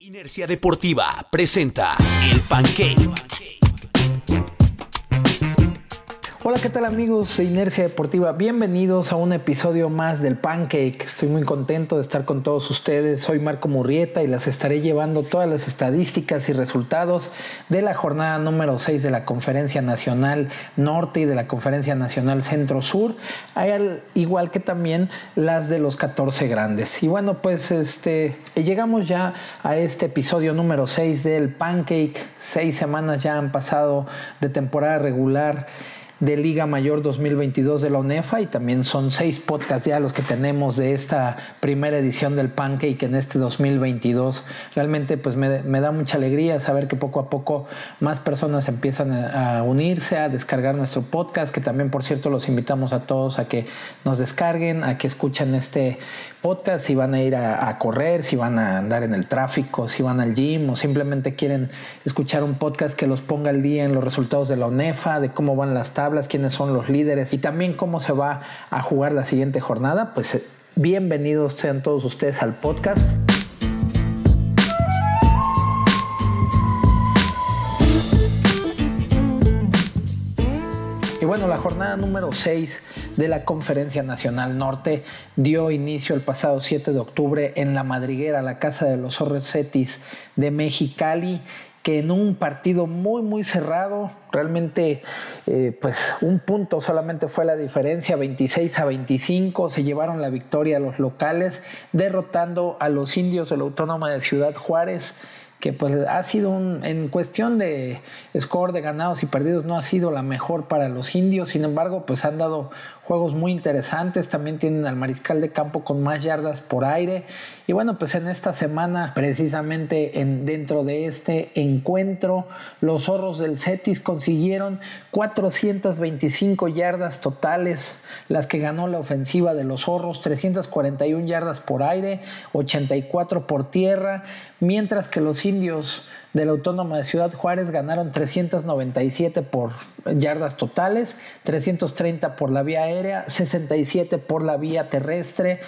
Inercia Deportiva presenta El Pancake. Hola, ¿qué tal amigos de Inercia Deportiva? Bienvenidos a un episodio más del Pancake. Estoy muy contento de estar con todos ustedes. Soy Marco Murrieta y les estaré llevando todas las estadísticas y resultados de la jornada número 6 de la Conferencia Nacional Norte y de la Conferencia Nacional Centro Sur, al igual que también las de los 14 grandes. Y bueno, pues este llegamos ya a este episodio número 6 del Pancake. Seis semanas ya han pasado de temporada regular de Liga Mayor 2022 de la UNEFA y también son seis podcasts ya los que tenemos de esta primera edición del Pancake en este 2022. Realmente pues me, da mucha alegría saber que poco a poco más personas empiezan a, unirse, a descargar nuestro podcast, que también por cierto los invitamos a todos a que nos descarguen, a que escuchen este podcast, si van a ir a, correr, si van a andar en el tráfico, si van al gym o simplemente quieren escuchar un podcast que los ponga al día en los resultados de la UNEFA, de cómo van las tablas, quiénes son los líderes y también cómo se va a jugar la siguiente jornada, pues eh, bienvenidos sean todos ustedes al podcast. Bueno, la jornada número 6 de la Conferencia Nacional Norte dio inicio el pasado 7 de octubre en La Madriguera, la casa de los Orresetis de Mexicali que en un partido muy muy cerrado, realmente eh, pues un punto solamente fue la diferencia, 26 a 25, se llevaron la victoria a los locales, derrotando a los indios de la Autónoma de Ciudad Juárez que pues ha sido un, en cuestión de score de ganados y perdidos no ha sido la mejor para los indios, sin embargo pues han dado juegos muy interesantes, también tienen al mariscal de campo con más yardas por aire. Y bueno pues en esta semana precisamente en, dentro de este encuentro los zorros del Cetis consiguieron 425 yardas totales, las que ganó la ofensiva de los zorros, 341 yardas por aire, 84 por tierra, mientras que los indios de la Autónoma de Ciudad Juárez ganaron 397 por yardas totales, 330 por la vía aérea, 67 por la vía terrestre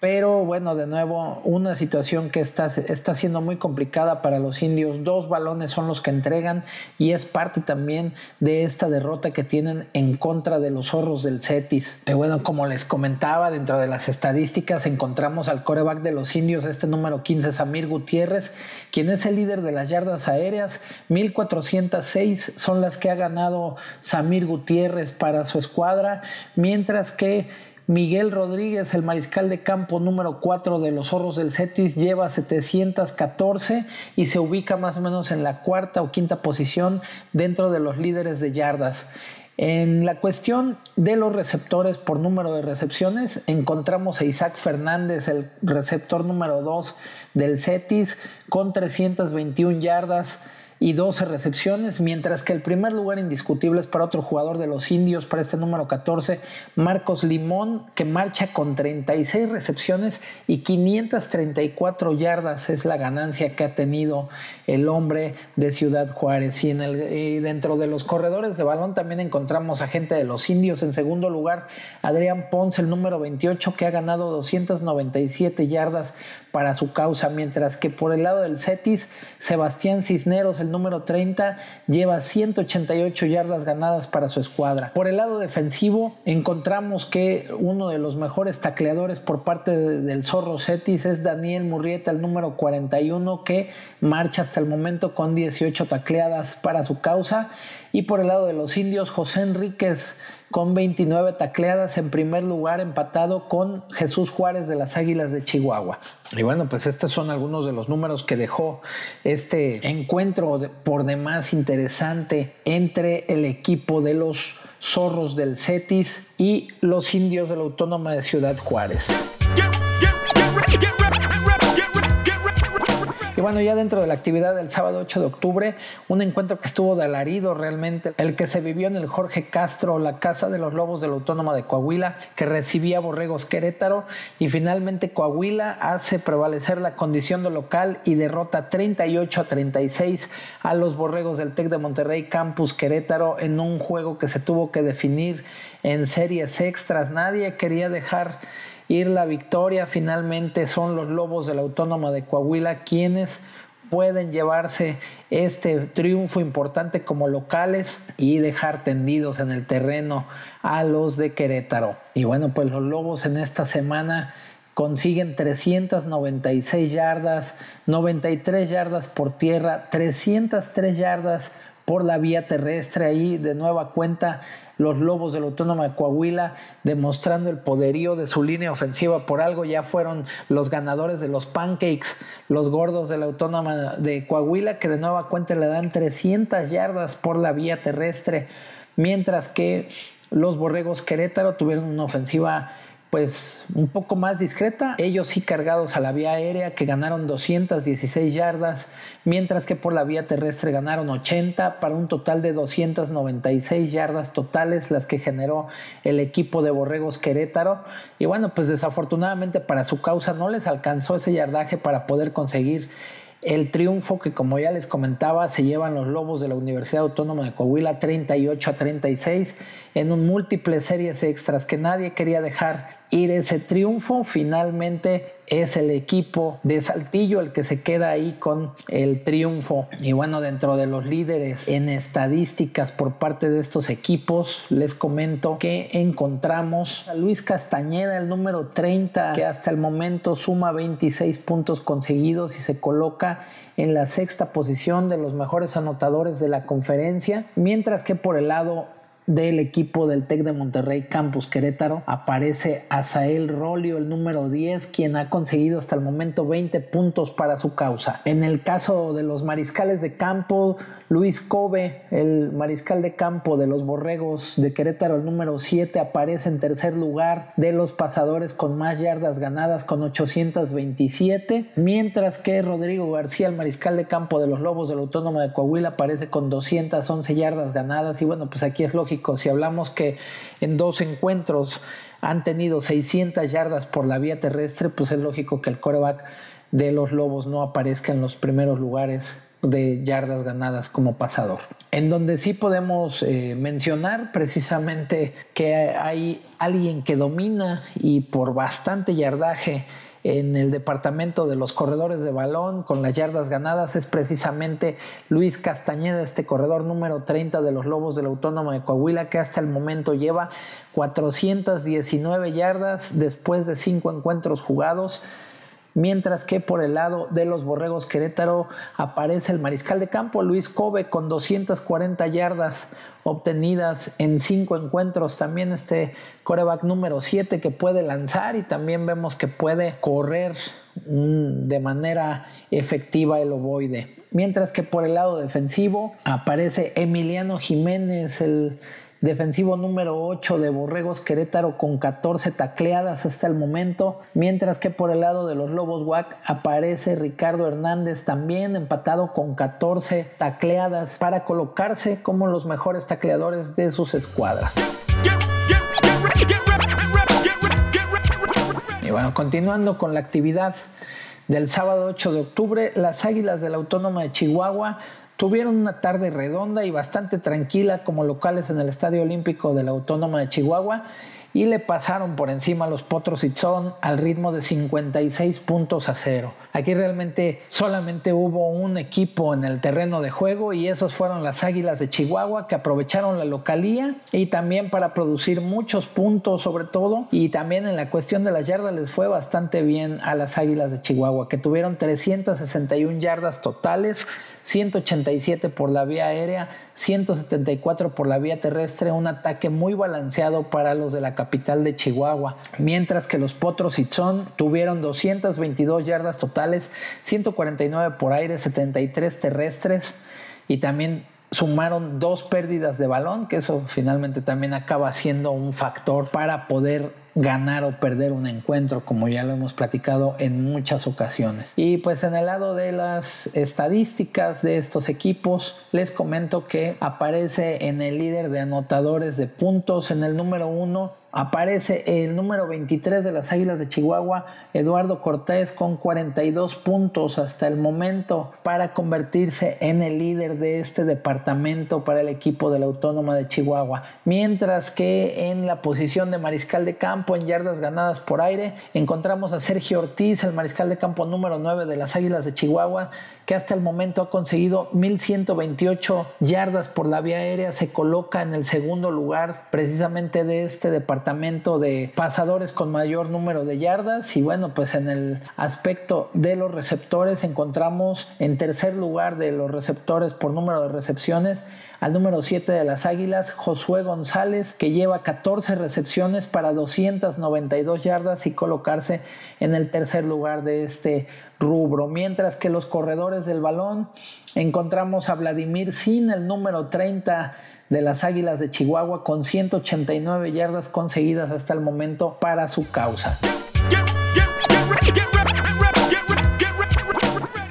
pero bueno, de nuevo, una situación que está, está siendo muy complicada para los indios. Dos balones son los que entregan y es parte también de esta derrota que tienen en contra de los zorros del Cetis. Y bueno, como les comentaba, dentro de las estadísticas encontramos al coreback de los indios, este número 15, Samir Gutiérrez, quien es el líder de las yardas aéreas. 1406 son las que ha ganado Samir Gutiérrez para su escuadra, mientras que Miguel Rodríguez, el mariscal de campo número 4 de los Zorros del Cetis, lleva 714 y se ubica más o menos en la cuarta o quinta posición dentro de los líderes de yardas. En la cuestión de los receptores por número de recepciones, encontramos a Isaac Fernández, el receptor número 2 del Cetis, con 321 yardas y 12 recepciones, mientras que el primer lugar indiscutible es para otro jugador de los indios, para este número 14, Marcos Limón, que marcha con 36 recepciones y 534 yardas. Es la ganancia que ha tenido el hombre de Ciudad Juárez. Y, en el, dentro de los corredores de balón también encontramos a gente de los indios. En segundo lugar, Adrián Ponce, el número 28, que ha ganado 297 yardas para su causa, mientras que por el lado del Cetis, Sebastián Cisneros, el número 30, lleva 188 yardas ganadas para su escuadra. Por el lado defensivo, encontramos que uno de los mejores tacleadores por parte del Zorro Cetis es Daniel Murrieta, el número 41, que marcha hasta el momento con 18 tacleadas para su causa. Y por el lado de los indios, José Enríquez, con 29 tacleadas en primer lugar, empatado con Jesús Juárez de las Águilas de Chihuahua. Y bueno, pues estos son algunos de los números que dejó este encuentro por demás interesante entre el equipo de los zorros del Cetis y los indios de la Autónoma de Ciudad Juárez. Y bueno, ya dentro de la actividad del sábado 8 de octubre, un encuentro que estuvo de alarido realmente, el que se vivió en el Jorge Castro, la Casa de los Lobos de la Autónoma de Coahuila, que recibía Borregos Querétaro, y finalmente Coahuila hace prevalecer la condición de local y derrota 38 a 36 a los Borregos del TEC de Monterrey Campus Querétaro en un juego que se tuvo que definir en series extras. Nadie quería dejar ir la victoria. Finalmente son los Lobos de la Autónoma de Coahuila quienes pueden llevarse este triunfo importante como locales y dejar tendidos en el terreno a los de Querétaro. Y bueno, pues los Lobos en esta semana consiguen 396 yardas, 93 yardas por tierra, 303 yardas por la vía terrestre. Ahí de nueva cuenta los Lobos del Autónoma de Coahuila, demostrando el poderío de su línea ofensiva. Por algo ya fueron los ganadores de los pancakes, los gordos de la Autónoma de Coahuila, que de nueva cuenta le dan 300 yardas por la vía terrestre, mientras que los Borregos Querétaro tuvieron una ofensiva pues un poco más discreta. Ellos sí cargados a la vía aérea que ganaron 216 yardas, mientras que por la vía terrestre ganaron 80 para un total de 296 yardas totales las que generó el equipo de Borregos Querétaro. Y bueno, pues desafortunadamente para su causa no les alcanzó ese yardaje para poder conseguir el triunfo que como ya les comentaba se llevan los Lobos de la Universidad Autónoma de Coahuila 38 a 36 en un múltiple series extras que nadie quería dejar ir ese triunfo. Finalmente es el equipo de Saltillo el que se queda ahí con el triunfo. Y bueno, dentro de los líderes en estadísticas por parte de estos equipos, les comento que encontramos a Luis Castañeda, el número 30, que hasta el momento suma 26 puntos conseguidos y se coloca en la sexta posición de los mejores anotadores de la conferencia, mientras que por el lado del equipo del TEC de Monterrey Campus Querétaro aparece Asael Rolio, el número 10, quien ha conseguido hasta el momento 20 puntos para su causa. En el caso de los mariscales de campo, Luis Kobe, el mariscal de campo de los Borregos de Querétaro, el número 7, aparece en tercer lugar de los pasadores con más yardas ganadas con 827, mientras que Rodrigo García, el mariscal de campo de los Lobos del Autónomo de Coahuila, aparece con 211 yardas ganadas. Y bueno, pues aquí es lógico, si hablamos que en dos encuentros han tenido 600 yardas por la vía terrestre, pues es lógico que el coreback de los Lobos no aparezca en los primeros lugares de yardas ganadas como pasador. En donde sí podemos eh, mencionar precisamente que hay alguien que domina y por bastante yardaje en el departamento de los corredores de balón con las yardas ganadas es precisamente Luis Castañeda, este corredor número 30 de los Lobos del Autónomo de Coahuila, que hasta el momento lleva 419 yardas después de cinco encuentros jugados mientras que por el lado de los Borregos Querétaro aparece el mariscal de campo Luis Kobe con 240 yardas obtenidas en cinco encuentros. También este coreback número 7 que puede lanzar y también vemos que puede correr mm, de manera efectiva el ovoide. Mientras que por el lado defensivo aparece Emiliano Jiménez, el defensivo número 8 de Borregos Querétaro con 14 tacleadas hasta el momento, mientras que por el lado de los Lobos WAC aparece Ricardo Hernández también empatado con 14 tacleadas para colocarse como los mejores tacleadores de sus escuadras. Y bueno, continuando con la actividad del sábado 8 de octubre, las Águilas de la Autónoma de Chihuahua Tuvieron una tarde redonda y bastante tranquila como locales en el Estadio Olímpico de la Autónoma de Chihuahua y le pasaron por encima a los Potros Itzón al ritmo de 56 puntos a cero. Aquí realmente solamente hubo un equipo en el terreno de juego y esos fueron las Águilas de Chihuahua que aprovecharon la localía y también para producir muchos puntos sobre todo y también en la cuestión de las yardas les fue bastante bien a las Águilas de Chihuahua que tuvieron 361 yardas totales 187 por la vía aérea, 174 por la vía terrestre, un ataque muy balanceado para los de la capital de Chihuahua, mientras que los Potros y tuvieron 222 yardas totales, 149 por aire, 73 terrestres y también sumaron dos pérdidas de balón, que eso finalmente también acaba siendo un factor para poder ganar o perder un encuentro, como ya lo hemos platicado en muchas ocasiones. Y pues en el lado de las estadísticas de estos equipos, les comento que aparece en el líder de anotadores de puntos en el número uno aparece el número 23 de las Águilas de Chihuahua, Eduardo Cortés, con 42 puntos hasta el momento para convertirse en el líder de este departamento para el equipo de la Autónoma de Chihuahua. Mientras que en la posición de mariscal de campo en yardas ganadas por aire encontramos a Sergio Ortiz, el mariscal de campo número 9 de las Águilas de Chihuahua, que hasta el momento ha conseguido 1128 yardas por la vía aérea, se coloca en el segundo lugar precisamente de este departamento de pasadores con mayor número de yardas y bueno, pues en el aspecto de los receptores encontramos en tercer lugar de los receptores por número de recepciones al número 7 de las Águilas, Josué González, que lleva 14 recepciones para 292 yardas y colocarse en el tercer lugar de este rubro. Mientras que los corredores del balón encontramos a Vladimir Sin, el número 30 de las Águilas de Chihuahua, con 189 yardas conseguidas hasta el momento para su causa.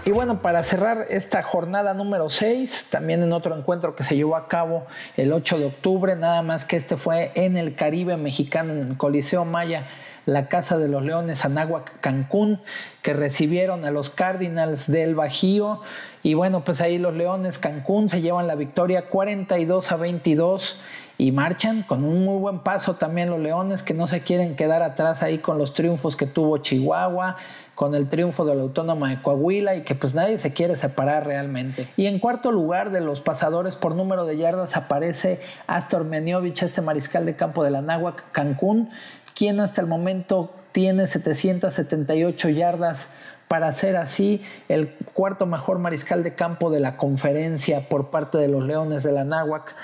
Y bueno, para cerrar esta jornada número 6, también en otro encuentro que se llevó a cabo el 8 de octubre, nada más que este fue en el Caribe mexicano, en el Coliseo Maya la Casa de los Leones Anáhuac Cancún, que recibieron a los Cardinals del Bajío. Y bueno, pues ahí los Leones Cancún se llevan la victoria 42 a 22 y marchan con un muy buen paso también los Leones que no se quieren quedar atrás ahí con los triunfos que tuvo Chihuahua, con el triunfo de la Autónoma de Coahuila y que pues nadie se quiere separar realmente. Y en cuarto lugar de los pasadores por número de yardas aparece Astor Meniovich, este mariscal de campo de la Náhuac Cancún, quien hasta el momento tiene 778 yardas para ser así el cuarto mejor mariscal de campo de la conferencia por parte de los Leones de la Náhuac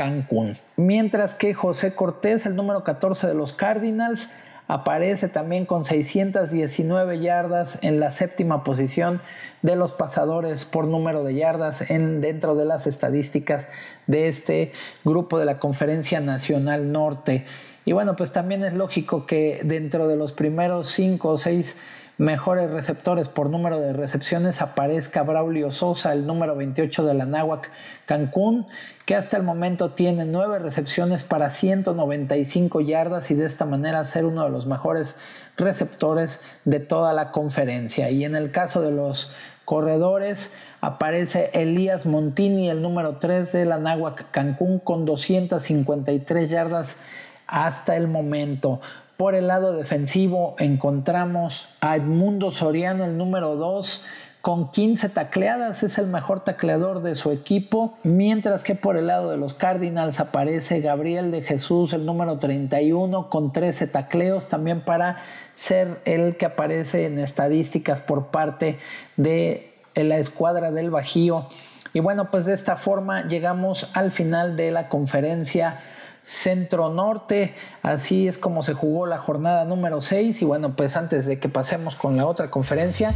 Cancún. Mientras que José Cortés, el número 14 de los Cardinals, aparece también con 619 yardas en la séptima posición de los pasadores por número de yardas en, dentro de las estadísticas de este grupo de la Conferencia Nacional Norte. Y bueno, pues también es lógico que dentro de los primeros cinco o seis mejores receptores por número de recepciones aparezca Braulio Sosa, el número 28 de la Náhuac Cancún, que hasta el momento tiene nueve recepciones para 195 yardas y de esta manera ser uno de los mejores receptores de toda la conferencia. Y en el caso de los corredores aparece Elías Montini, el número 3 de la Náhuac Cancún, con 253 yardas hasta el momento. Por el lado defensivo encontramos a Edmundo Soriano, el número 2, con 15 tacleadas, es el mejor tacleador de su equipo, mientras que por el lado de los Cardinals aparece Gabriel de Jesús, el número 31, con 13 tacleos, también para ser el que aparece en estadísticas por parte de la escuadra del Bajío. Y bueno, pues de esta forma llegamos al final de la conferencia Centro Norte. Así es como se jugó la jornada número 6. Y bueno, pues antes de que pasemos con la otra conferencia.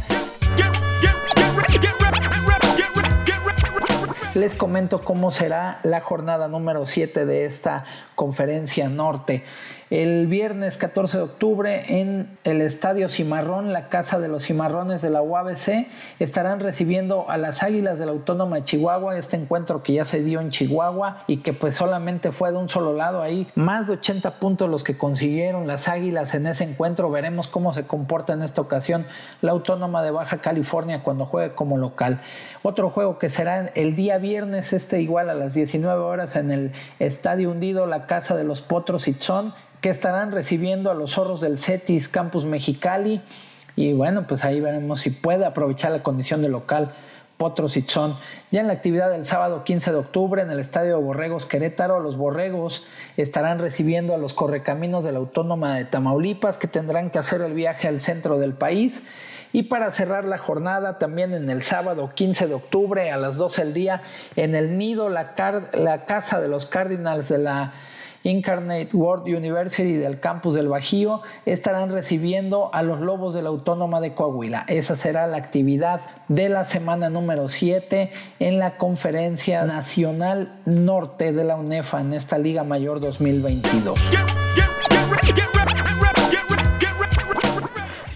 Les comento cómo será la jornada número 7 de esta conferencia norte el viernes 14 de octubre en el Estadio Cimarrón, la Casa de los Cimarrones de la UABC. Estarán recibiendo a las Águilas de la Autónoma de Chihuahua, este encuentro que ya se dio en Chihuahua y que pues solamente fue de un solo lado ahí. Más de 80 puntos los que consiguieron las Águilas en ese encuentro. Veremos cómo se comporta en esta ocasión la Autónoma de Baja California cuando juegue como local. Otro juego que será el día viernes, este igual a las 19 horas en el Estadio Hundido, la Casa de los Potros Itzón que estarán recibiendo a los zorros del CETIS Campus Mexicali. Y bueno, pues ahí veremos si puede aprovechar la condición de local Potros Itzón. Ya en la actividad del sábado 15 de octubre en el Estadio Borregos Querétaro, los Borregos estarán recibiendo a los correcaminos de la Autónoma de Tamaulipas que tendrán que hacer el viaje al centro del país. Y para cerrar la jornada, también en el sábado 15 de octubre a las 12 del día, en el nido, la, la casa de los Cardinals de la Incarnate World University del campus del Bajío estarán recibiendo a los Lobos de la Autónoma de Coahuila. Esa será la actividad de la semana número 7 en la Conferencia Nacional Norte de la UNEFA en esta Liga Mayor 2022.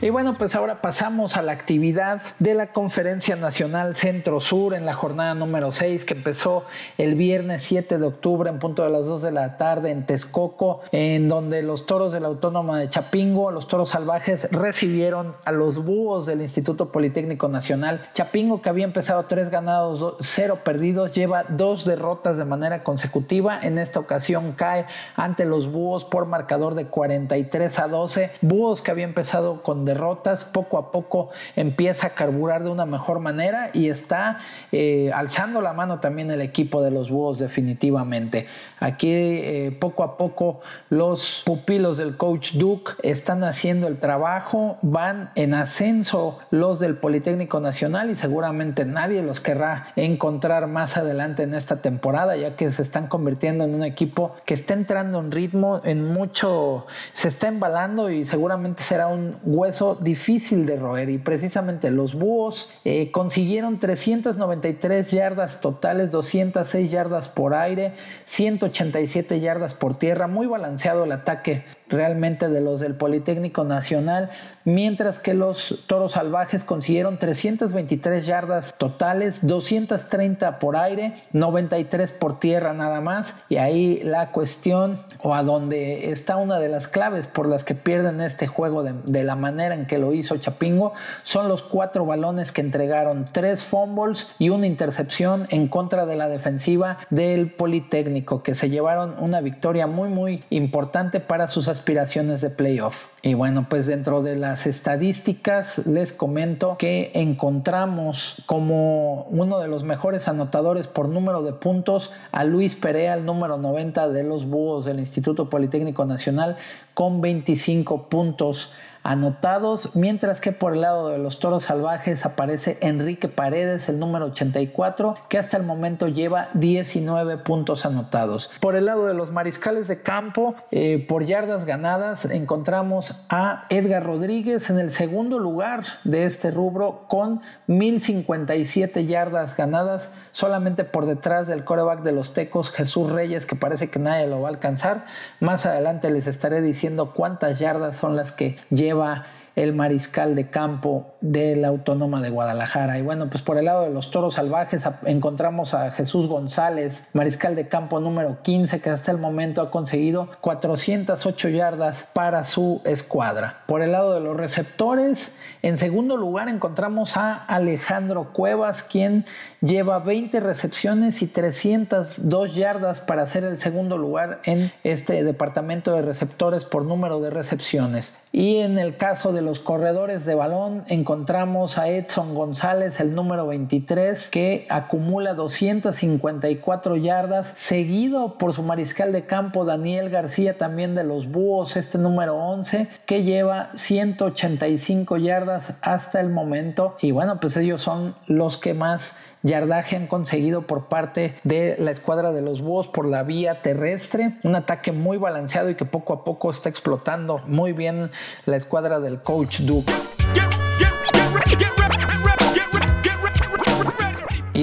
Y bueno, pues ahora pasamos a la actividad de la Conferencia Nacional Centro Sur en la jornada número 6 que empezó el viernes 7 de octubre en punto de las 2 de la tarde en Texcoco, en donde los toros de la Autónoma de Chapingo, los toros salvajes, recibieron a los búhos del Instituto Politécnico Nacional. Chapingo, que había empezado tres ganados, cero perdidos, lleva dos derrotas de manera consecutiva. En esta ocasión cae ante los búhos por marcador de 43 a 12. Búhos que había empezado con derrotas, poco a poco empieza a carburar de una mejor manera y está eh, alzando la mano también el equipo de los Búhos definitivamente. Aquí eh, poco a poco los pupilos del coach Duke están haciendo el trabajo, van en ascenso los del Politécnico Nacional y seguramente nadie los querrá encontrar más adelante en esta temporada ya que se están convirtiendo en un equipo que está entrando en ritmo, en mucho, se está embalando y seguramente será un hueso difícil de roer y precisamente los búhos eh, consiguieron 393 yardas totales, 206 yardas por aire, 187 yardas por tierra, muy balanceado el ataque realmente de los del Politécnico Nacional, mientras que los Toros Salvajes consiguieron 323 yardas totales, 230 por aire, 93 por tierra nada más, y ahí la cuestión o a donde está una de las claves por las que pierden este juego de, la manera en que lo hizo Chapingo, son los cuatro balones que entregaron, tres fumbles y una intercepción en contra de la defensiva del Politécnico, que se llevaron una victoria muy muy importante para sus aspiraciones de playoff. Y bueno, pues dentro de las estadísticas les comento que encontramos como uno de los mejores anotadores por número de puntos a Luis Perea, el número 90 de los Búhos del Instituto Politécnico Nacional, con 25 puntos anotados, mientras que por el lado de los toros salvajes aparece Enrique Paredes, el número 84, que hasta el momento lleva 19 puntos anotados. Por el lado de los mariscales de campo, eh, por yardas ganadas, encontramos a Edgar Rodríguez en el segundo lugar de este rubro con 1057 yardas ganadas, solamente por detrás del coreback de los Tecos, Jesús Reyes, que parece que nadie lo va a alcanzar. Más adelante les estaré diciendo cuántas yardas son las que lleva el mariscal de campo de la Autónoma de Guadalajara. Y bueno, pues por el lado de los toros salvajes encontramos a Jesús González, mariscal de campo número 15, que hasta el momento ha conseguido 408 yardas para su escuadra. Por el lado de los receptores, en segundo lugar encontramos a Alejandro Cuevas, quien lleva 20 recepciones y 302 yardas para ser el segundo lugar en este departamento de receptores por número de recepciones. Y en el caso de los corredores de balón encontramos a Edson González, el número 23, que acumula 254 yardas, seguido por su mariscal de campo Daniel García, también de los Búhos, este número 11, que lleva 185 yardas hasta el momento. Y bueno, pues ellos son los que más yardaje han conseguido por parte de la escuadra de los búhos por la vía terrestre. Un ataque muy balanceado y que poco a poco está explotando muy bien la escuadra del coach Duke.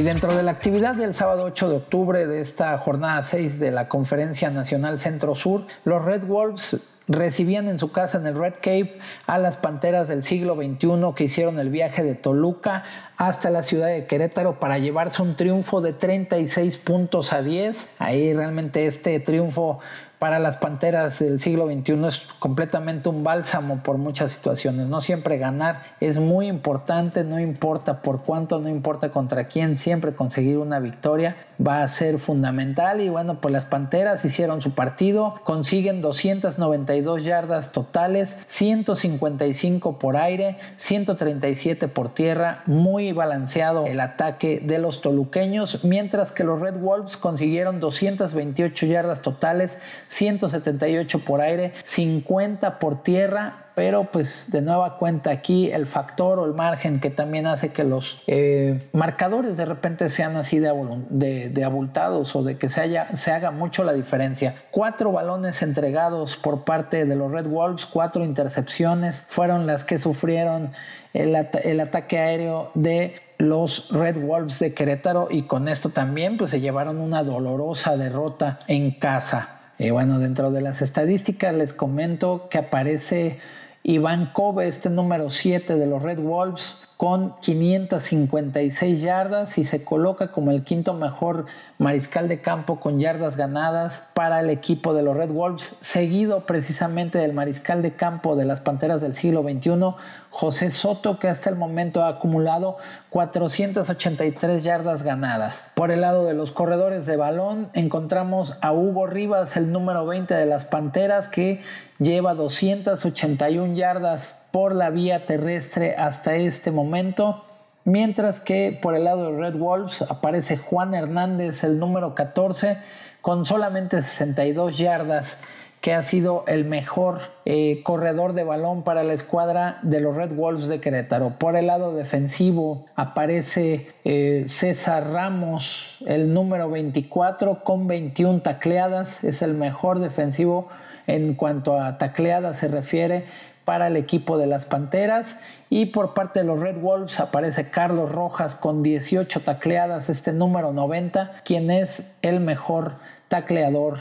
Dentro de la actividad del sábado 8 de octubre de esta jornada 6 de la Conferencia Nacional Centro Sur, los Red Wolves recibían en su casa en el Red Cape a las Panteras del siglo XXI que hicieron el viaje de Toluca hasta la ciudad de Querétaro para llevarse un triunfo de 36 puntos a 10. Ahí realmente este triunfo para las Panteras del siglo XXI es completamente un bálsamo por muchas situaciones. No siempre ganar es muy importante, no importa por cuánto, no importa contra quién, siempre conseguir una victoria va a ser fundamental. Y bueno, pues las Panteras hicieron su partido, consiguen 292 yardas totales, 155 por aire, 137 por tierra, muy balanceado el ataque de los toluqueños, mientras que los Red Wolves consiguieron 228 yardas totales, 178 por aire, 50 por tierra, pero pues de nueva cuenta aquí el factor o el margen que también hace que los eh, marcadores de repente sean así de, abultados o de que se, haga mucho la diferencia. Cuatro balones entregados por parte de los Red Wolves, cuatro intercepciones fueron las que sufrieron el, ataque aéreo de los Red Wolves de Querétaro y con esto también pues se llevaron una dolorosa derrota en casa. Y bueno, dentro de las estadísticas les comento que aparece Iván Kobe, este número 7 de los Red Wolves, con 556 yardas y se coloca como el quinto mejor mariscal de campo con yardas ganadas para el equipo de los Red Wolves, seguido precisamente del mariscal de campo de las Panteras del siglo XXI, José Soto, que hasta el momento ha acumulado 483 yardas ganadas. Por el lado de los corredores de balón, encontramos a Hugo Rivas, el número 20 de las Panteras, que lleva 281 yardas por la vía terrestre hasta este momento. Mientras que por el lado de Red Wolves aparece Juan Hernández, el número 14, con solamente 62 yardas, que ha sido el mejor eh, corredor de balón para la escuadra de los Red Wolves de Querétaro. Por el lado defensivo aparece eh, César Ramos, el número 24, con 21 tacleadas. Es el mejor defensivo en cuanto a tacleadas se refiere para el equipo de las Panteras. Y por parte de los Red Wolves aparece Carlos Rojas con 18 tacleadas, este número 90, quien es el mejor tacleador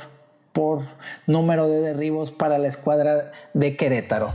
por número de derribos para la escuadra de Querétaro.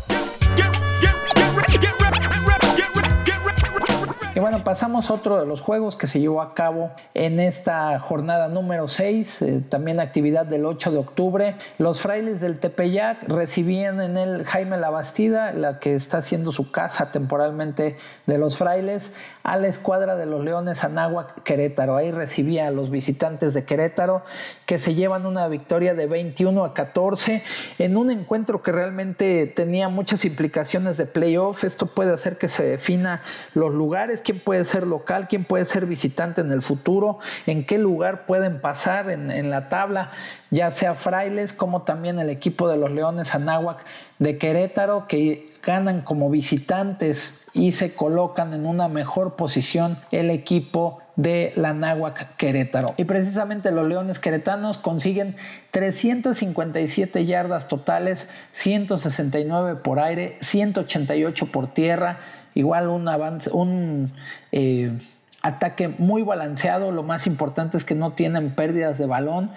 Y bueno, pasamos a otro de los juegos que se llevó a cabo en esta jornada número 6, eh, también actividad del 8 de octubre. Los frailes del Tepeyac recibían en el Jaime La Bastida, la que está haciendo su casa temporalmente de los frailes, a la escuadra de los Leones Anáhuac Querétaro. Ahí recibía a los visitantes de Querétaro que se llevan una victoria de 21 a 14 en un encuentro que realmente tenía muchas implicaciones de playoff. Esto puede hacer que se defina los lugares, quién puede ser local, quién puede ser visitante en el futuro, en qué lugar pueden pasar en, en la tabla, ya sea Frailes como también el equipo de los Leones Anáhuac de Querétaro que ganan como visitantes y se colocan en una mejor posición el equipo de la Náhuac Querétaro. Y precisamente los Leones Queretanos consiguen 357 yardas totales, 169 por aire, 188 por tierra, igual un avance, un eh, ataque muy balanceado. Lo más importante es que no tienen pérdidas de balón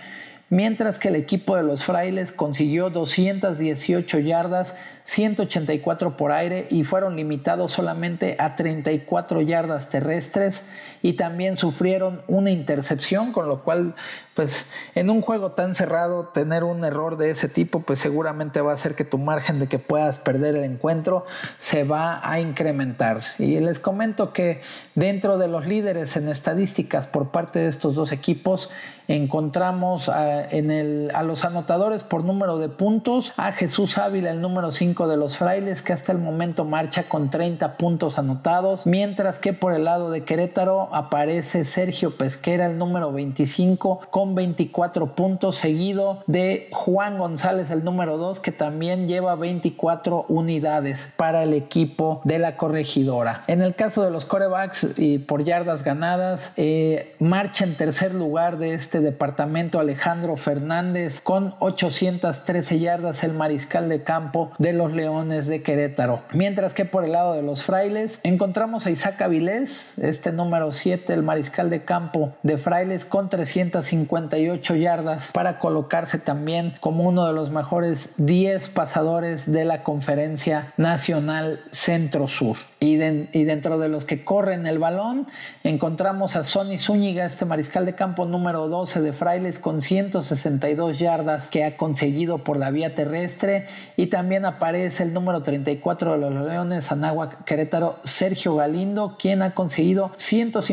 mientras que el equipo de los frailes consiguió 218 yardas, 184 por aire y fueron limitados solamente a 34 yardas terrestres y también sufrieron una intercepción, con lo cual pues en un juego tan cerrado tener un error de ese tipo pues seguramente va a hacer que tu margen de que puedas perder el encuentro se va a incrementar. Y les comento que dentro de los líderes en estadísticas por parte de estos dos equipos encontramos a, en el, a los anotadores por número de puntos a Jesús Ávila el número 5 de los frailes que hasta el momento marcha con 30 puntos anotados, mientras que por el lado de Querétaro aparece Sergio Pesquera, el número 25, con 24 puntos, seguido de Juan González, el número 2, que también lleva 24 unidades para el equipo de la corregidora. En el caso de los corebacks y por yardas ganadas, eh, marcha en tercer lugar de este departamento Alejandro Fernández con 813 yardas el mariscal de campo de los Leones de Querétaro. Mientras que por el lado de los Frailes encontramos a Isaac Avilés, este número 7, el mariscal de campo de Frailes con 358 yardas para colocarse también como uno de los mejores 10 pasadores de la conferencia nacional centro-sur. Y, y dentro de los que corren el balón encontramos a Sonny Zúñiga, este mariscal de campo número 12 de Frailes con 162 yardas que ha conseguido por la vía terrestre y también aparece el número 34 de los Leones, Anáhuac Querétaro, Sergio Galindo, quien ha conseguido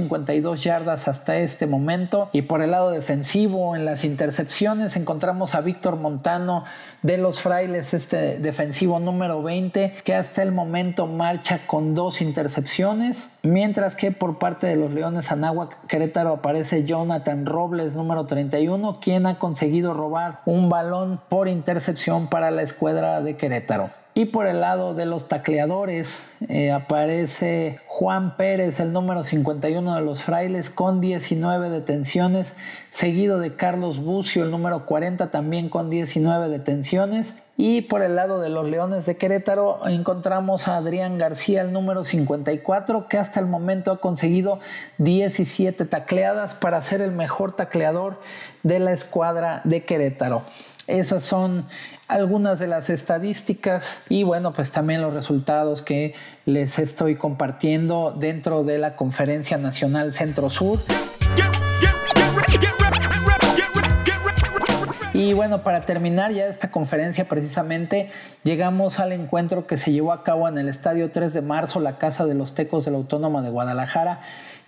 152 yardas hasta este momento. Y por el lado defensivo, en las intercepciones, encontramos a Víctor Montano de los Frailes, este defensivo número 20, que hasta el momento marcha con dos intercepciones, mientras que por parte de los Leones Anáhuac Querétaro aparece Jonathan Robles, número 31, quien ha conseguido robar un balón por intercepción para la escuadra de Querétaro. Y por el lado de los tacleadores eh, aparece Juan Pérez, el número 51 de los frailes, con 19 detenciones, seguido de Carlos Bucio, el número 40, también con 19 detenciones. Y por el lado de los Leones de Querétaro encontramos a Adrián García, el número 54, que hasta el momento ha conseguido 17 tacleadas para ser el mejor tacleador de la escuadra de Querétaro. Esas son algunas de las estadísticas y bueno, pues también los resultados que les estoy compartiendo dentro de la Conferencia Nacional Centro Sur. Y bueno, para terminar ya esta conferencia precisamente, llegamos al encuentro que se llevó a cabo en el Estadio 3 de marzo, la Casa de los Tecos de la Autónoma de Guadalajara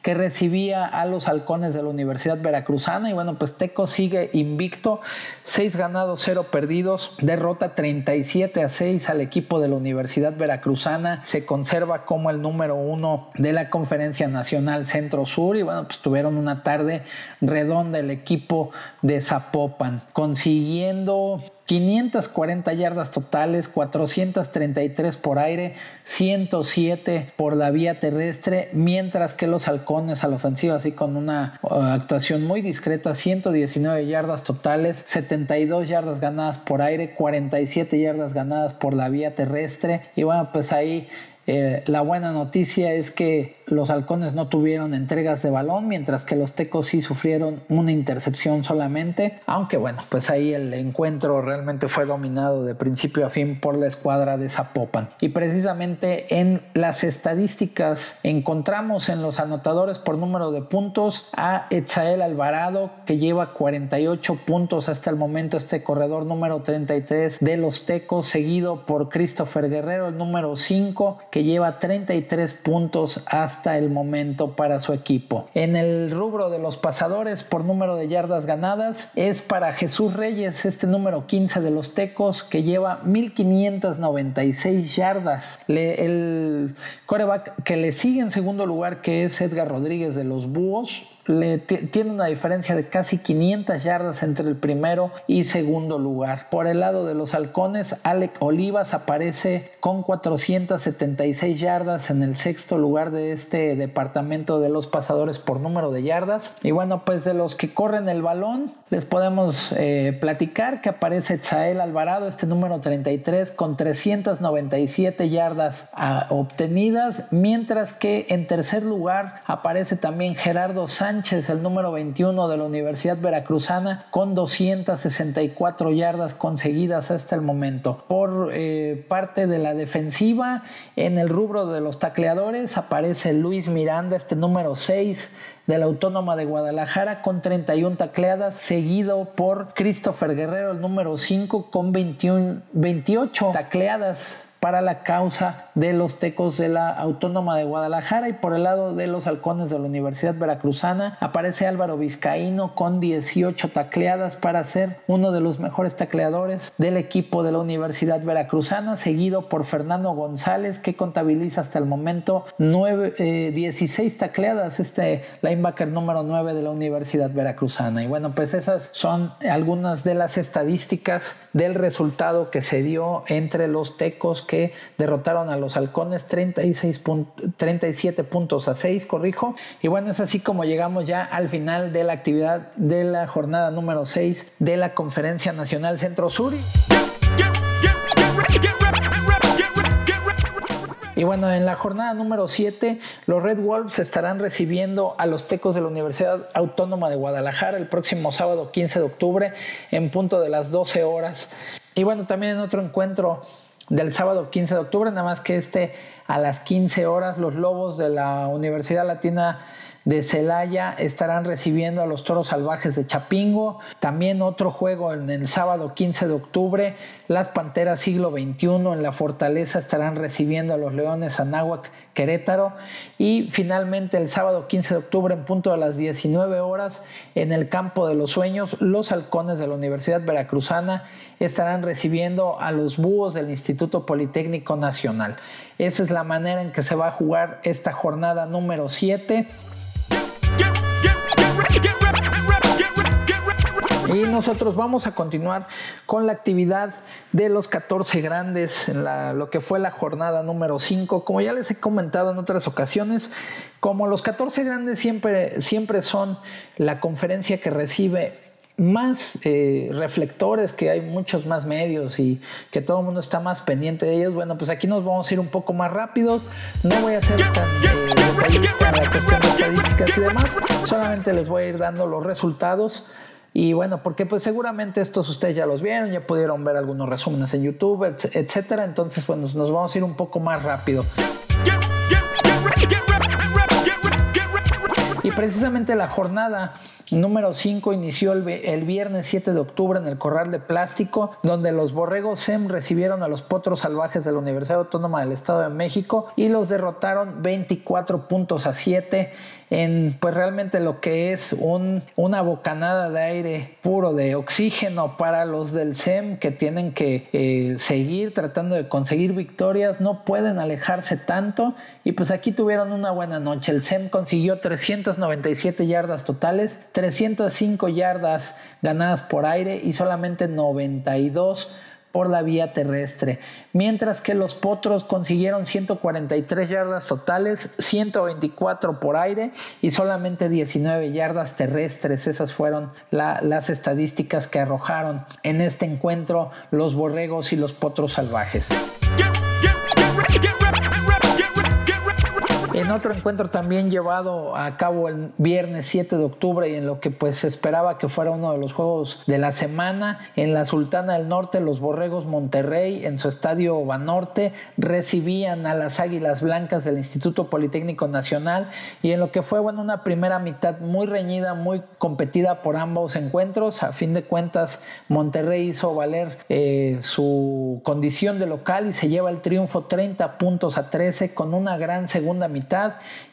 que recibía a los halcones de la Universidad Veracruzana. Y bueno, pues Teco sigue invicto, 6 ganados, 0 perdidos, derrota 37 a 6 al equipo de la Universidad Veracruzana. Se conserva como el número uno de la Conferencia Nacional Centro Sur. Y bueno, pues tuvieron una tarde redonda el equipo de Zapopan, consiguiendo 540 yardas totales, 433 por aire, 107 por la vía terrestre, mientras que los halcones a la ofensiva, así con una uh, actuación muy discreta, 119 yardas totales, 72 yardas ganadas por aire, 47 yardas ganadas por la vía terrestre. Y bueno, pues ahí eh, la buena noticia es que los halcones no tuvieron entregas de balón, mientras que los tecos sí sufrieron una intercepción solamente. Aunque bueno, pues ahí el encuentro realmente fue dominado de principio a fin por la escuadra de Zapopan. Y precisamente en las estadísticas encontramos en los anotadores por número de puntos a Etzael Alvarado, que lleva 48 puntos hasta el momento, este corredor número 33 de los tecos, seguido por Christopher Guerrero, el número 5 que lleva 33 puntos hasta el momento para su equipo. En el rubro de los pasadores por número de yardas ganadas es para Jesús Reyes, este número 15 de los Tecos, que lleva 1596 yardas. el coreback que le sigue en segundo lugar, que es Edgar Rodríguez de los Búhos, tiene una diferencia de casi 500 yardas entre el primero y segundo lugar. Por el lado de los halcones, Alec Olivas aparece con 476 yardas en el sexto lugar de este departamento de los pasadores por número de yardas. Y bueno, pues de los que corren el balón, les podemos eh, platicar que aparece Chael Alvarado, este número 33, con 397 yardas ah, obtenidas, mientras que en tercer lugar aparece también Gerardo Sánchez Sánchez, el número 21 de la Universidad Veracruzana, con 264 yardas conseguidas hasta el momento. Por eh, parte de la defensiva, en el rubro de los tacleadores aparece Luis Miranda, este número 6 de la Autónoma de Guadalajara con 31 tacleadas, seguido por Christopher Guerrero, el número 5, con 21, 28 tacleadas para la causa de los tecos de la Autónoma de Guadalajara y por el lado de los halcones de la Universidad Veracruzana aparece Álvaro Vizcaíno con 18 tacleadas para ser uno de los mejores tacleadores del equipo de la Universidad Veracruzana, seguido por Fernando González que contabiliza hasta el momento 9, 16 eh, tacleadas, este linebacker número 9 de la Universidad Veracruzana. Y bueno, pues esas son algunas de las estadísticas del resultado que se dio entre los tecos que derrotaron a los halcones 36 37 puntos a 6, corrijo. Y bueno, es así como llegamos ya al final de la actividad de la jornada número 6 de la Conferencia Nacional Centro Sur. Y bueno, en la jornada número 7, los Red Wolves estarán recibiendo a los Tecos de la Universidad Autónoma de Guadalajara el próximo sábado 15 de octubre en punto de las 12 horas. Y bueno, también en otro encuentro del sábado 15 de octubre, nada más que este a las 15 horas los Lobos de la Universidad Latina de Celaya estarán recibiendo a los Toros Salvajes de Chapingo. También otro juego en el sábado 15 de octubre, las Panteras siglo XXI en la Fortaleza estarán recibiendo a los Leones Anáhuac Querétaro. Y finalmente el sábado 15 de octubre en punto de las 19 horas en el Campo de los Sueños, los Halcones de la Universidad Veracruzana estarán recibiendo a los Búhos del Instituto Politécnico Nacional. Esa es la manera en que se va a jugar esta jornada número 7. Y nosotros vamos a continuar con la actividad de los 14 grandes, en lo que fue la jornada número 5. Como ya les he comentado en otras ocasiones, como los 14 grandes siempre, siempre son la conferencia que recibe más eh, reflectores, que hay muchos más medios y que todo el mundo está más pendiente de ellos, bueno, pues aquí nos vamos a ir un poco más rápidos. No voy a ser tan eh, detallista en la cuestión de estadísticas y demás, solamente les voy a ir dando los resultados Y bueno, porque pues seguramente estos ustedes ya los vieron, ya pudieron ver algunos resúmenes en YouTube, etcétera. Entonces, bueno, nos vamos a ir un poco más rápido. Y precisamente la jornada número 5 inició el, viernes 7 de octubre en el Corral de Plástico, donde los borregos SEM recibieron a los potros salvajes de la Universidad Autónoma del Estado de México y los derrotaron 24 puntos a 7 en pues realmente lo que es un, una bocanada de aire puro, de oxígeno para los del SEM que tienen que eh, seguir tratando de conseguir victorias, no pueden alejarse tanto y pues aquí tuvieron una buena noche. El SEM consiguió 397 yardas totales, 305 yardas ganadas por aire y solamente 92 por la vía terrestre, mientras que los potros consiguieron 143 yardas totales, 124 por aire y solamente 19 yardas terrestres. Esas fueron las estadísticas que arrojaron en este encuentro los borregos y los potros salvajes. En otro encuentro también llevado a cabo el viernes 7 de octubre y en lo que pues se esperaba que fuera uno de los juegos de la semana, en la Sultana del Norte los Borregos Monterrey en su estadio Banorte recibían a las Águilas Blancas del Instituto Politécnico Nacional y en lo que fue bueno una primera mitad muy reñida, muy competida por ambos encuentros, a fin de cuentas Monterrey hizo valer eh, su condición de local y se lleva el triunfo 30 puntos a 13 con una gran segunda mitad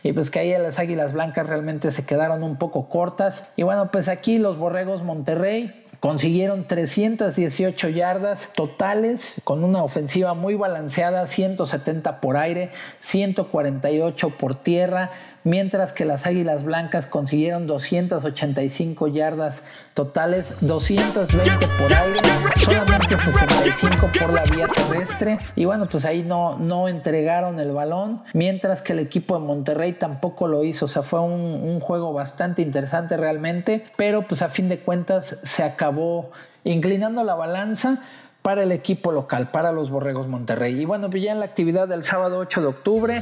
y pues que ahí las Águilas Blancas realmente se quedaron un poco cortas. Y bueno, pues aquí los Borregos Monterrey consiguieron 318 yardas totales con una ofensiva muy balanceada, 170 por aire, 148 por tierra mientras que las Águilas Blancas consiguieron 285 yardas totales, 220 por aire, solamente 65 por la vía terrestre y bueno, pues ahí no, no entregaron el balón, mientras que el equipo de Monterrey tampoco lo hizo, o sea, fue un, un juego bastante interesante realmente, pero pues a fin de cuentas se acabó inclinando la balanza para el equipo local, para los Borregos Monterrey. Y bueno, pues ya en la actividad del sábado 8 de octubre,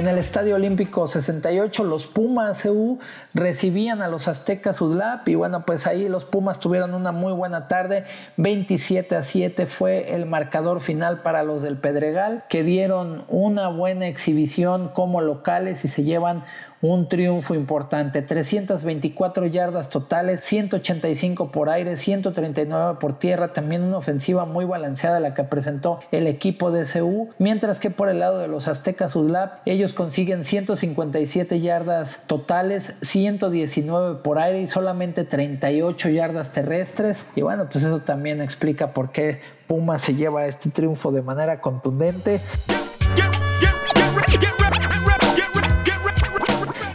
En el Estadio Olímpico 68, los Pumas EU recibían a los Aztecas UDLAP y bueno, pues ahí los Pumas tuvieron una muy buena tarde. 27 a 7 fue el marcador final para los del Pedregal, que dieron una buena exhibición como locales y se llevan un triunfo importante, 324 yardas totales, 185 por aire, 139 por tierra, también una ofensiva muy balanceada la que presentó el equipo de CU, mientras que por el lado de los Aztecas UDLAP, ellos consiguen 157 yardas totales, 119 por aire y solamente 38 yardas terrestres, y bueno, pues eso también explica por qué Puma se lleva este triunfo de manera contundente.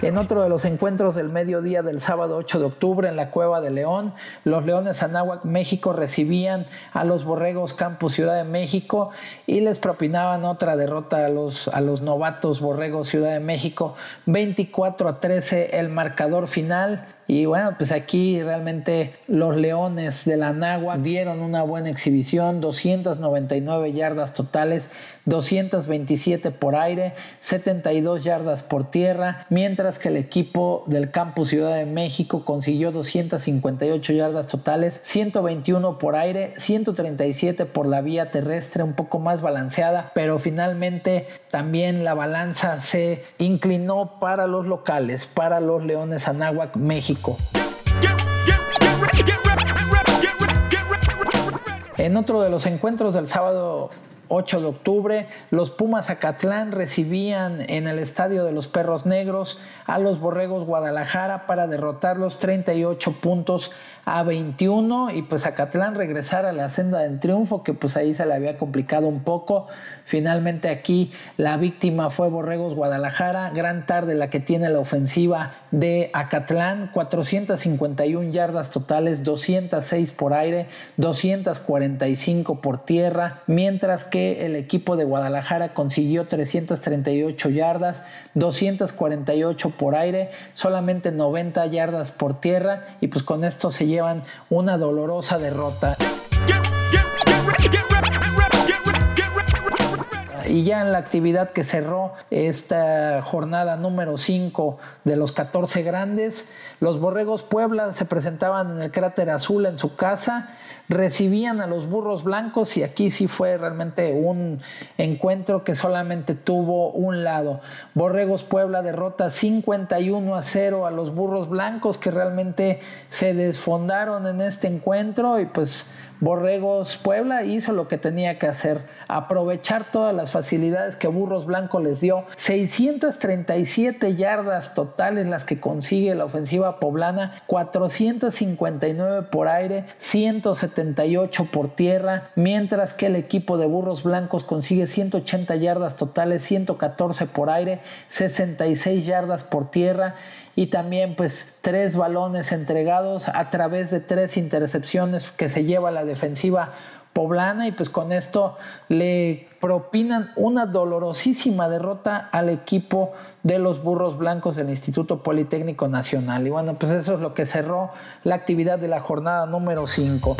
En otro de los encuentros del mediodía del sábado 8 de octubre en la Cueva de León, los Leones Anáhuac México recibían a los Borregos Campus Ciudad de México y les propinaban otra derrota a los, a los novatos Borregos Ciudad de México, 24 a 13 el marcador final. Y bueno, pues aquí realmente los Leones de la Nagua dieron una buena exhibición, 299 yardas totales, 227 por aire, 72 yardas por tierra, mientras que el equipo del Campus Ciudad de México consiguió 258 yardas totales, 121 por aire, 137 por la vía terrestre, un poco más balanceada, pero finalmente también la balanza se inclinó para los locales, para los Leones Anáhuac México. En otro de los encuentros del sábado 8 de octubre, los Pumas Acatlán recibían en el Estadio de los Perros Negros a los Borregos Guadalajara para derrotarlos 38 puntos a 21 y pues Acatlán regresar a la senda del triunfo que pues ahí se le había complicado un poco. Finalmente aquí la víctima fue Borregos Guadalajara, gran tarde la que tiene la ofensiva de Acatlán, 451 yardas totales, 206 por aire, 245 por tierra, mientras que el equipo de Guadalajara consiguió 338 yardas, 248 por aire, solamente 90 yardas por tierra y pues con esto se llevan una dolorosa derrota. Y ya en la actividad que cerró esta jornada número 5 de los 14 grandes, los Borregos Puebla se presentaban en el cráter azul en su casa recibían a los burros blancos y aquí sí fue realmente un encuentro que solamente tuvo un lado. Borregos Puebla derrota 51 a 0 a los burros blancos que realmente se desfondaron en este encuentro y pues Borregos Puebla hizo lo que tenía que hacer, aprovechar todas las facilidades que Burros Blanco les dio. 637 yardas totales las que consigue la ofensiva poblana, 459 por aire, 178 por tierra, mientras que el equipo de Burros Blancos consigue 180 yardas totales, 114 por aire, 66 yardas por tierra y también pues tres balones entregados a través de tres intercepciones que se lleva la defensiva poblana y pues con esto le propinan una dolorosísima derrota al equipo de los burros blancos del Instituto Politécnico Nacional. Y bueno, pues eso es lo que cerró la actividad de la jornada número 5.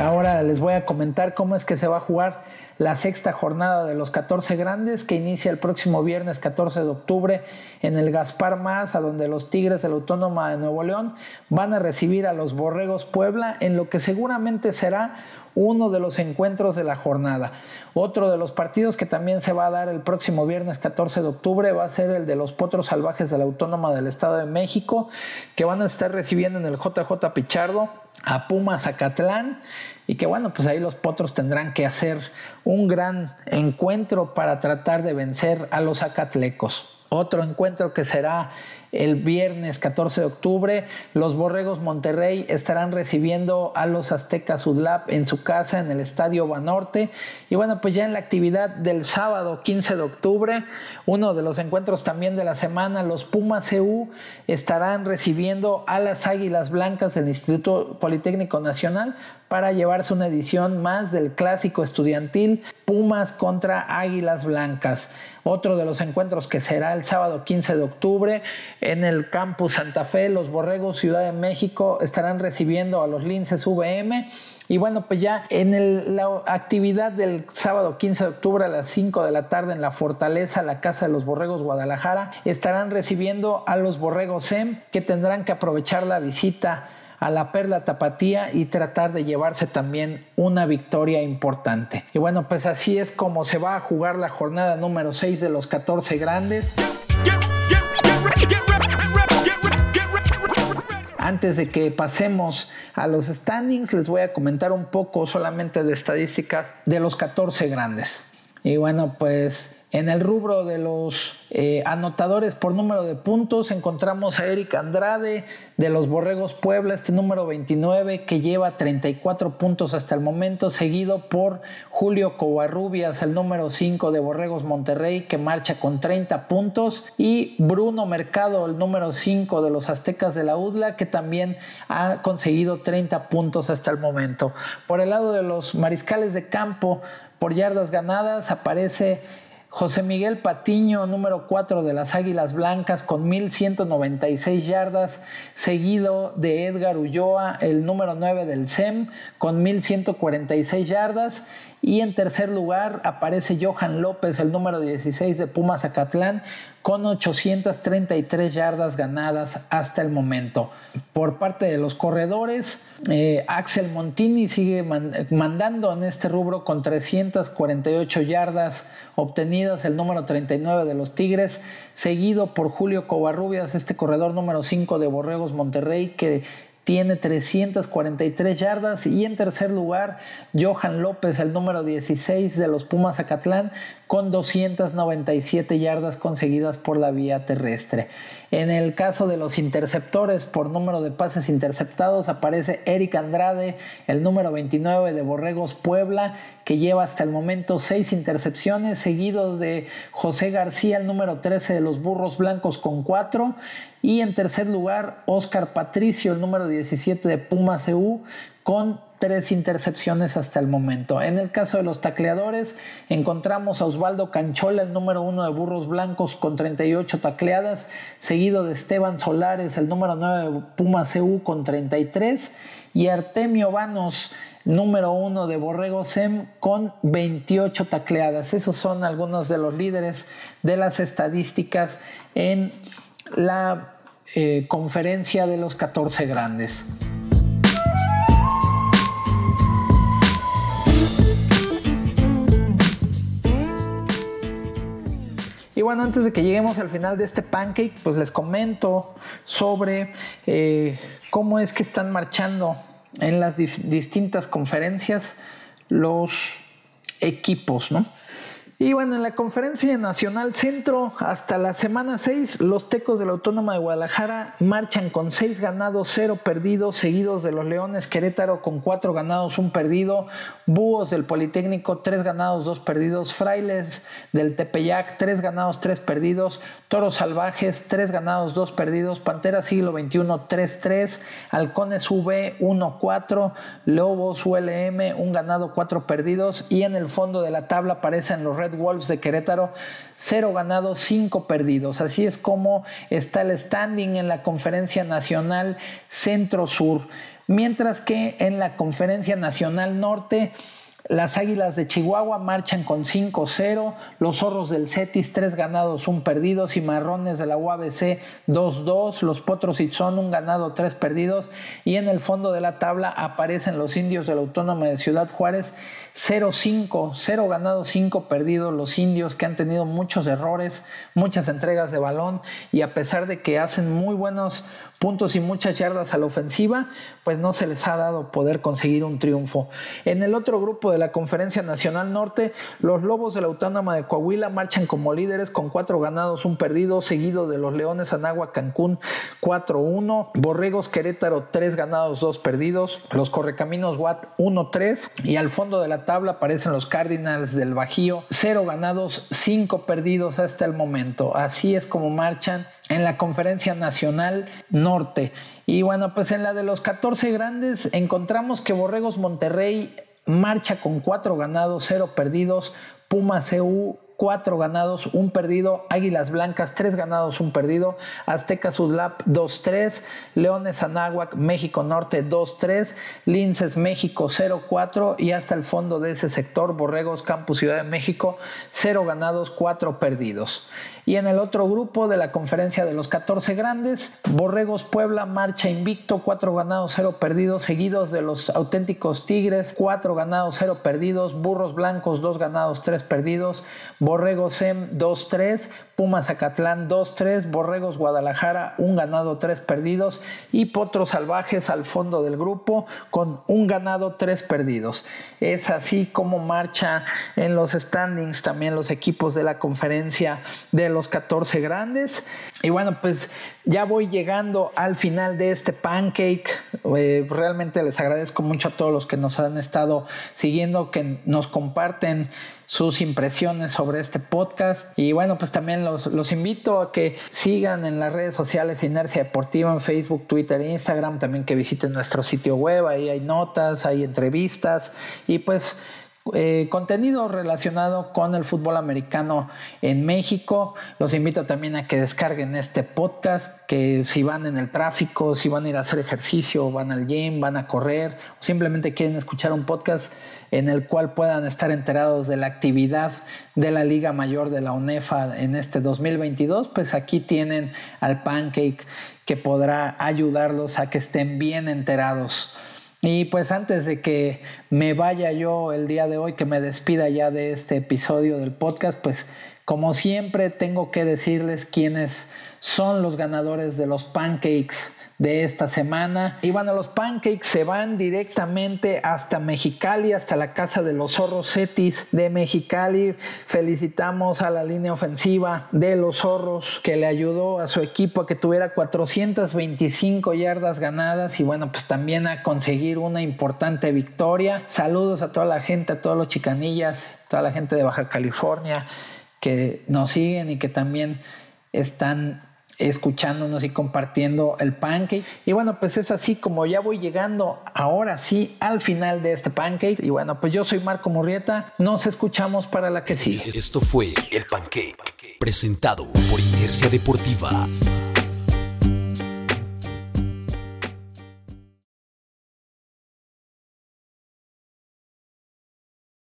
Ahora les voy a comentar cómo es que se va a jugar la sexta jornada de los 14 grandes que inicia el próximo viernes 14 de octubre en el Gaspar Más, a donde los Tigres de la Autónoma de Nuevo León van a recibir a los Borregos Puebla en lo que seguramente será uno de los encuentros de la jornada. Otro de los partidos que también se va a dar el próximo viernes 14 de octubre va a ser el de los Potros Salvajes de la Autónoma del Estado de México, que van a estar recibiendo en el JJ Pichardo a Pumas Zacatlán y que bueno, pues ahí los Potros tendrán que hacer un gran encuentro para tratar de vencer a los Zacatlecos. Otro encuentro que será el viernes 14 de octubre, los Borregos Monterrey estarán recibiendo a los Aztecas Udlap en su casa en el Estadio Banorte. Y bueno, pues ya en la actividad del sábado 15 de octubre, uno de los encuentros también de la semana, los Pumas CU estarán recibiendo a las Águilas Blancas del Instituto Politécnico Nacional para llevarse una edición más del clásico estudiantil Pumas contra Águilas Blancas. Otro de los encuentros que será el sábado 15 de octubre en el campus Santa Fe, los Borregos Ciudad de México estarán recibiendo a los Linces VM. Y bueno, pues ya en la actividad del sábado 15 de octubre a las 5 de la tarde en la Fortaleza, la Casa de los Borregos Guadalajara, estarán recibiendo a los Borregos SEM que tendrán que aprovechar la visita a la Perla Tapatía y tratar de llevarse también una victoria importante. Y bueno, pues así es como se va a jugar la jornada número 6 de los 14 grandes. Antes de que pasemos a los standings, les voy a comentar un poco solamente de estadísticas de los 14 grandes. Y bueno, pues en el rubro de los eh, anotadores por número de puntos encontramos a Eric Andrade de los Borregos Puebla, este número 29 que lleva 34 puntos hasta el momento, seguido por Julio Covarrubias, el número 5 de Borregos Monterrey que marcha con 30 puntos y Bruno Mercado, el número 5 de los Aztecas de la UDLA que también ha conseguido 30 puntos hasta el momento. Por el lado de los Mariscales de Campo, por yardas ganadas aparece José Miguel Patiño, número 4 de las Águilas Blancas, con 1.196 yardas, seguido de Edgar Ulloa, el número 9 del SEM, con 1.146 yardas. Y en tercer lugar aparece Johan López, el número 16 de Pumas Acatlán, con 833 yardas ganadas hasta el momento. Por parte de los corredores, eh, Axel Montini sigue mandando en este rubro con 348 yardas obtenidas, el número 39 de los Tigres, seguido por Julio Covarrubias, este corredor número 5 de Borregos Monterrey, que tiene 343 yardas y en tercer lugar Johan López, el número 16 de los Pumas Acatlán, con 297 yardas conseguidas por la vía terrestre. En el caso de los interceptores por número de pases interceptados aparece Eric Andrade, el número 29 de Borregos Puebla, que lleva hasta el momento 6 intercepciones, seguidos de José García, el número 13 de los Burros Blancos con 4. Y en tercer lugar, Oscar Patricio, el número 17 de Puma CU, con tres intercepciones hasta el momento. En el caso de los tacleadores, encontramos a Osvaldo Canchola, el número uno de Burros Blancos, con 38 tacleadas, seguido de Esteban Solares, el número 9 de Puma CU, con 33, y Artemio Vanos, número uno de Borrego Sem con 28 tacleadas. Esos son algunos de los líderes de las estadísticas en la eh, conferencia de los 14 grandes. Y bueno, antes de que lleguemos al final de este pancake, pues les comento sobre eh, cómo es que están marchando en las distintas conferencias los equipos, ¿no? Y bueno, en la conferencia nacional centro, hasta la semana 6, los tecos de la Autónoma de Guadalajara marchan con 6 ganados, 0 perdidos, seguidos de los Leones Querétaro con 4 ganados, 1 perdido, Búhos del Politécnico, 3 ganados, 2 perdidos, Frailes del Tepeyac, 3 ganados, 3 perdidos, Toros Salvajes, 3 ganados, 2 perdidos, Pantera Siglo XXI, 3-3, Halcones V, 1-4, Lobos ULM, 1 ganado, 4 perdidos, y en el fondo de la tabla aparecen los Red Wolves de Querétaro, 0 ganados, 5 perdidos. Así es como está el standing en la Conferencia Nacional Centro-Sur. Mientras que en la Conferencia Nacional Norte las Águilas de Chihuahua marchan con 5-0, los Zorros del Cetis 3 ganados, 1 perdido, Cimarrones de la UABC 2-2, los Potros Itzón 1 ganado, 3 perdidos y en el fondo de la tabla aparecen los Indios de la Autónoma de Ciudad Juárez 0-5, 0 ganados, 5 perdidos, los Indios que han tenido muchos errores, muchas entregas de balón y a pesar de que hacen muy buenos puntos y muchas yardas a la ofensiva, pues no se les ha dado poder conseguir un triunfo. En el otro grupo de la Conferencia Nacional Norte, los Lobos de la Autónoma de Coahuila marchan como líderes con cuatro ganados, un perdido, seguido de los Leones Anagua Cancún 4-1, Borregos Querétaro 3 ganados, 2 perdidos, los Correcaminos Watt 1-3 y al fondo de la tabla aparecen los Cardinals del Bajío 0 ganados, 5 perdidos hasta el momento. Así es como marchan en la Conferencia Nacional Norte. Y bueno, pues en la de los 14 grandes encontramos que Borregos Monterrey marcha con 4 ganados, 0 perdidos, Puma CU 4 ganados, 1 perdido, Águilas Blancas 3 ganados, 1 perdido, Azteca Sudlap 2-3, Leones Anáhuac México Norte 2-3, Linces México 0-4 y hasta el fondo de ese sector Borregos Campus Ciudad de México 0 ganados, 4 perdidos. Y en el otro grupo de la conferencia de los 14 grandes, Borregos Puebla marcha invicto, 4 ganados, 0 perdidos, seguidos de los auténticos Tigres, 4 ganados, 0 perdidos, Burros Blancos, 2 ganados, 3 perdidos, Borregos Sem 2-3, Pumas Acatlán 2-3, Borregos Guadalajara un ganado, 3 perdidos y Potros Salvajes al fondo del grupo con un ganado, 3 perdidos. Es así como marcha en los standings también los equipos de la conferencia de los 14 grandes. Y bueno, pues ya voy llegando al final de este pancake. Eh, realmente les agradezco mucho a todos los que nos han estado siguiendo, que nos comparten sus impresiones sobre este podcast. Y bueno, pues también los, los invito a que sigan en las redes sociales Inercia Deportiva en Facebook, Twitter e Instagram. También que visiten nuestro sitio web. Ahí hay notas, hay entrevistas. Y pues eh, contenido relacionado con el fútbol americano en México. Los invito también a que descarguen este podcast, que si van en el tráfico, si van a ir a hacer ejercicio, van al gym, van a correr, simplemente quieren escuchar un podcast en el cual puedan estar enterados de la actividad de la Liga Mayor de la UNEFA en este 2022, pues aquí tienen al Pancake que podrá ayudarlos a que estén bien enterados y pues antes de que me vaya yo el día de hoy, que me despida ya de este episodio del podcast, pues como siempre tengo que decirles quiénes son los ganadores de los pancakes de esta semana. Y bueno, los pancakes se van directamente hasta Mexicali, hasta la casa de los zorros Cetis de Mexicali. Felicitamos a la línea ofensiva de los zorros que le ayudó a su equipo a que tuviera 425 yardas ganadas y bueno, pues también a conseguir una importante victoria. Saludos a toda la gente, a todos los chicanillas, toda la gente de Baja California que nos siguen y que también están escuchándonos y compartiendo el pancake. Y bueno, pues es así como ya voy llegando ahora sí al final de este pancake. Y bueno, pues yo soy Marco Murrieta. Nos escuchamos para la que sigue. Esto fue el pancake presentado por Inercia Deportiva.